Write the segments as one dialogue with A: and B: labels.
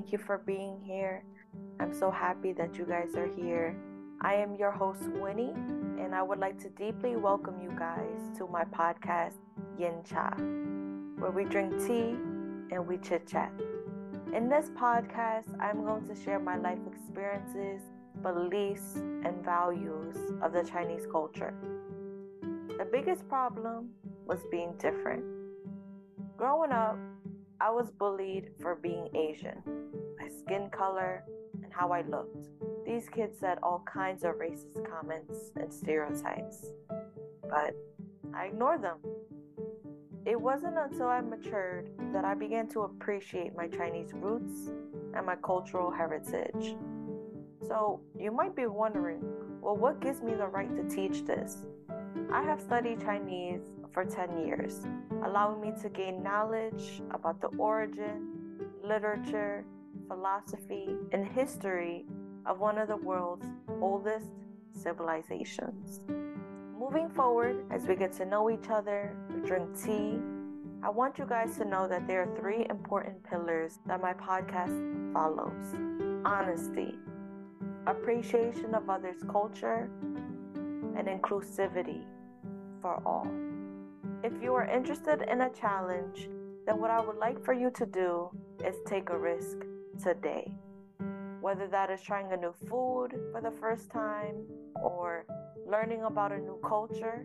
A: Thank you for being here. I'm so happy that you guys are here. I am your host, Winnie, and I would like to deeply welcome you guys to my podcast, Yin Cha, where we drink tea and we chit chat. In this podcast, I'm going to share my life experiences, beliefs, and values of the Chinese culture. The biggest problem was being different. Growing up, I was bullied for being Asian, my skin color, and how I looked. These kids said all kinds of racist comments and stereotypes, but I ignored them. It wasn't until I matured that I began to appreciate my Chinese roots and my cultural heritage. So, you might be wondering well, what gives me the right to teach this? I have studied Chinese for 10 years, allowing me to gain knowledge about the origin, literature, philosophy, and history of one of the world's oldest civilizations. Moving forward, as we get to know each other, we drink tea, I want you guys to know that there are three important pillars that my podcast follows honesty, appreciation of others' culture, and inclusivity for all. If you are interested in a challenge, then what I would like for you to do is take a risk today. Whether that is trying a new food for the first time or learning about a new culture,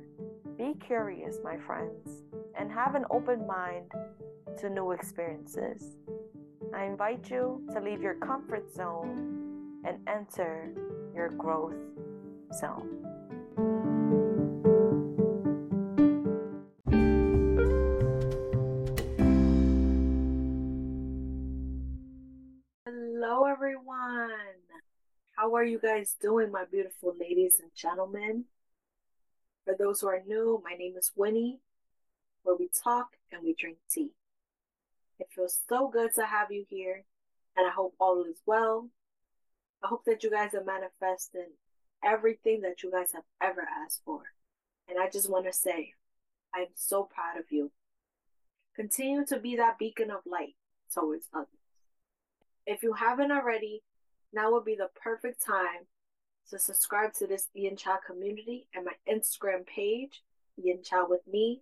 A: be curious, my friends, and have an open mind to new experiences. I invite you to leave your comfort zone and enter your growth zone. How are you guys doing, my beautiful ladies and gentlemen? For those who are new, my name is Winnie, where we talk and we drink tea. It feels so good to have you here, and I hope all is well. I hope that you guys are manifesting everything that you guys have ever asked for. And I just want to say, I'm so proud of you. Continue to be that beacon of light towards others. If you haven't already, now would be the perfect time to subscribe to this Yin Cha community and my Instagram page, Yin Cha with me.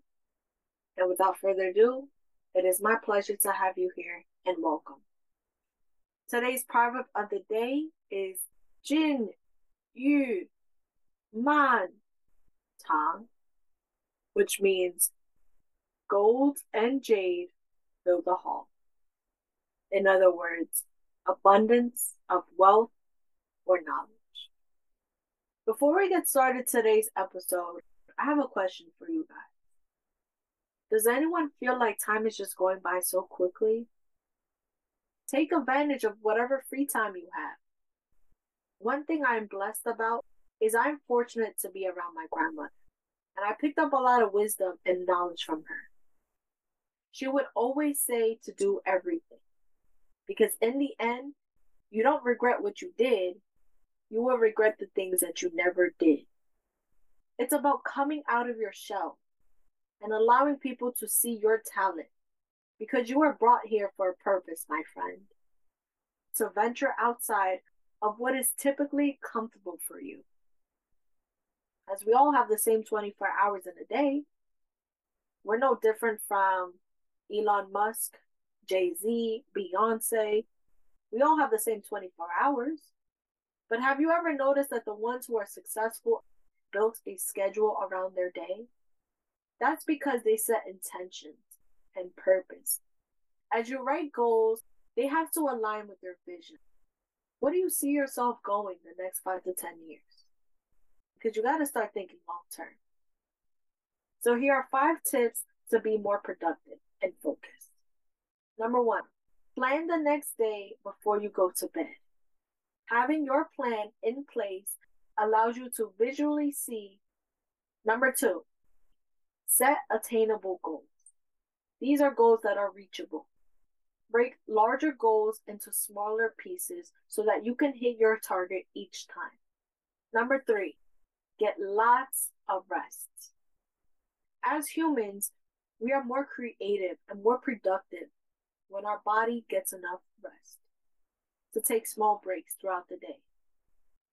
A: And without further ado, it is my pleasure to have you here and welcome. Today's proverb of the day is Jin Yu Man Tang, which means gold and jade fill the hall. In other words, abundance of wealth or knowledge. Before we get started today's episode, I have a question for you guys. Does anyone feel like time is just going by so quickly? Take advantage of whatever free time you have. One thing I'm blessed about is I'm fortunate to be around my grandmother, and I picked up a lot of wisdom and knowledge from her. She would always say to do everything because in the end, you don't regret what you did, you will regret the things that you never did. It's about coming out of your shell and allowing people to see your talent because you were brought here for a purpose, my friend. To venture outside of what is typically comfortable for you. As we all have the same 24 hours in a day, we're no different from Elon Musk, Jay Z, Beyonce. We all have the same 24 hours. But have you ever noticed that the ones who are successful built a schedule around their day? That's because they set intentions and purpose. As you write goals, they have to align with your vision. What do you see yourself going the next five to 10 years? Because you got to start thinking long term. So, here are five tips to be more productive and focused. Number one, plan the next day before you go to bed. Having your plan in place allows you to visually see. Number two, set attainable goals. These are goals that are reachable. Break larger goals into smaller pieces so that you can hit your target each time. Number three, get lots of rest. As humans, we are more creative and more productive when our body gets enough rest. to take small breaks throughout the day.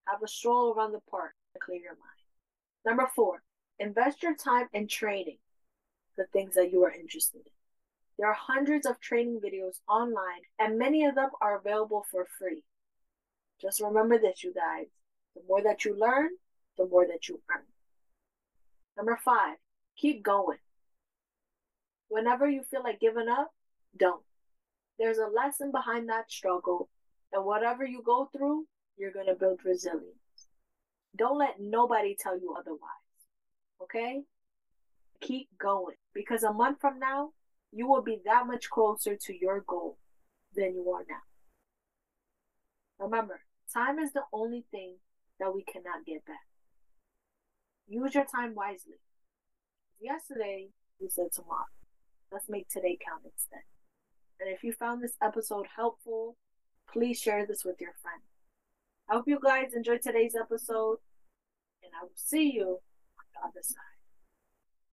A: Have a stroll around the park to clear your mind. Number four, invest your time in training the things that you are interested in. There are hundreds of training videos online, and many of them are available for free. Just remember this, you guys. The more that you learn, the more that you earn. Number five, keep going. Whenever you feel like giving up, don't. There's a lesson behind that struggle, and whatever you go through, you're going to build resilience. Don't let nobody tell you otherwise. Okay? Keep going because a month from now, you will be that much closer to your goal than you are now. Remember, time is the only thing that we cannot get back. Use your time wisely. Yesterday, you said tomorrow. Let's make today count instead. And if you found this episode helpful, please share this with your friends. I hope you guys enjoyed today's episode, and I will see you on the other side.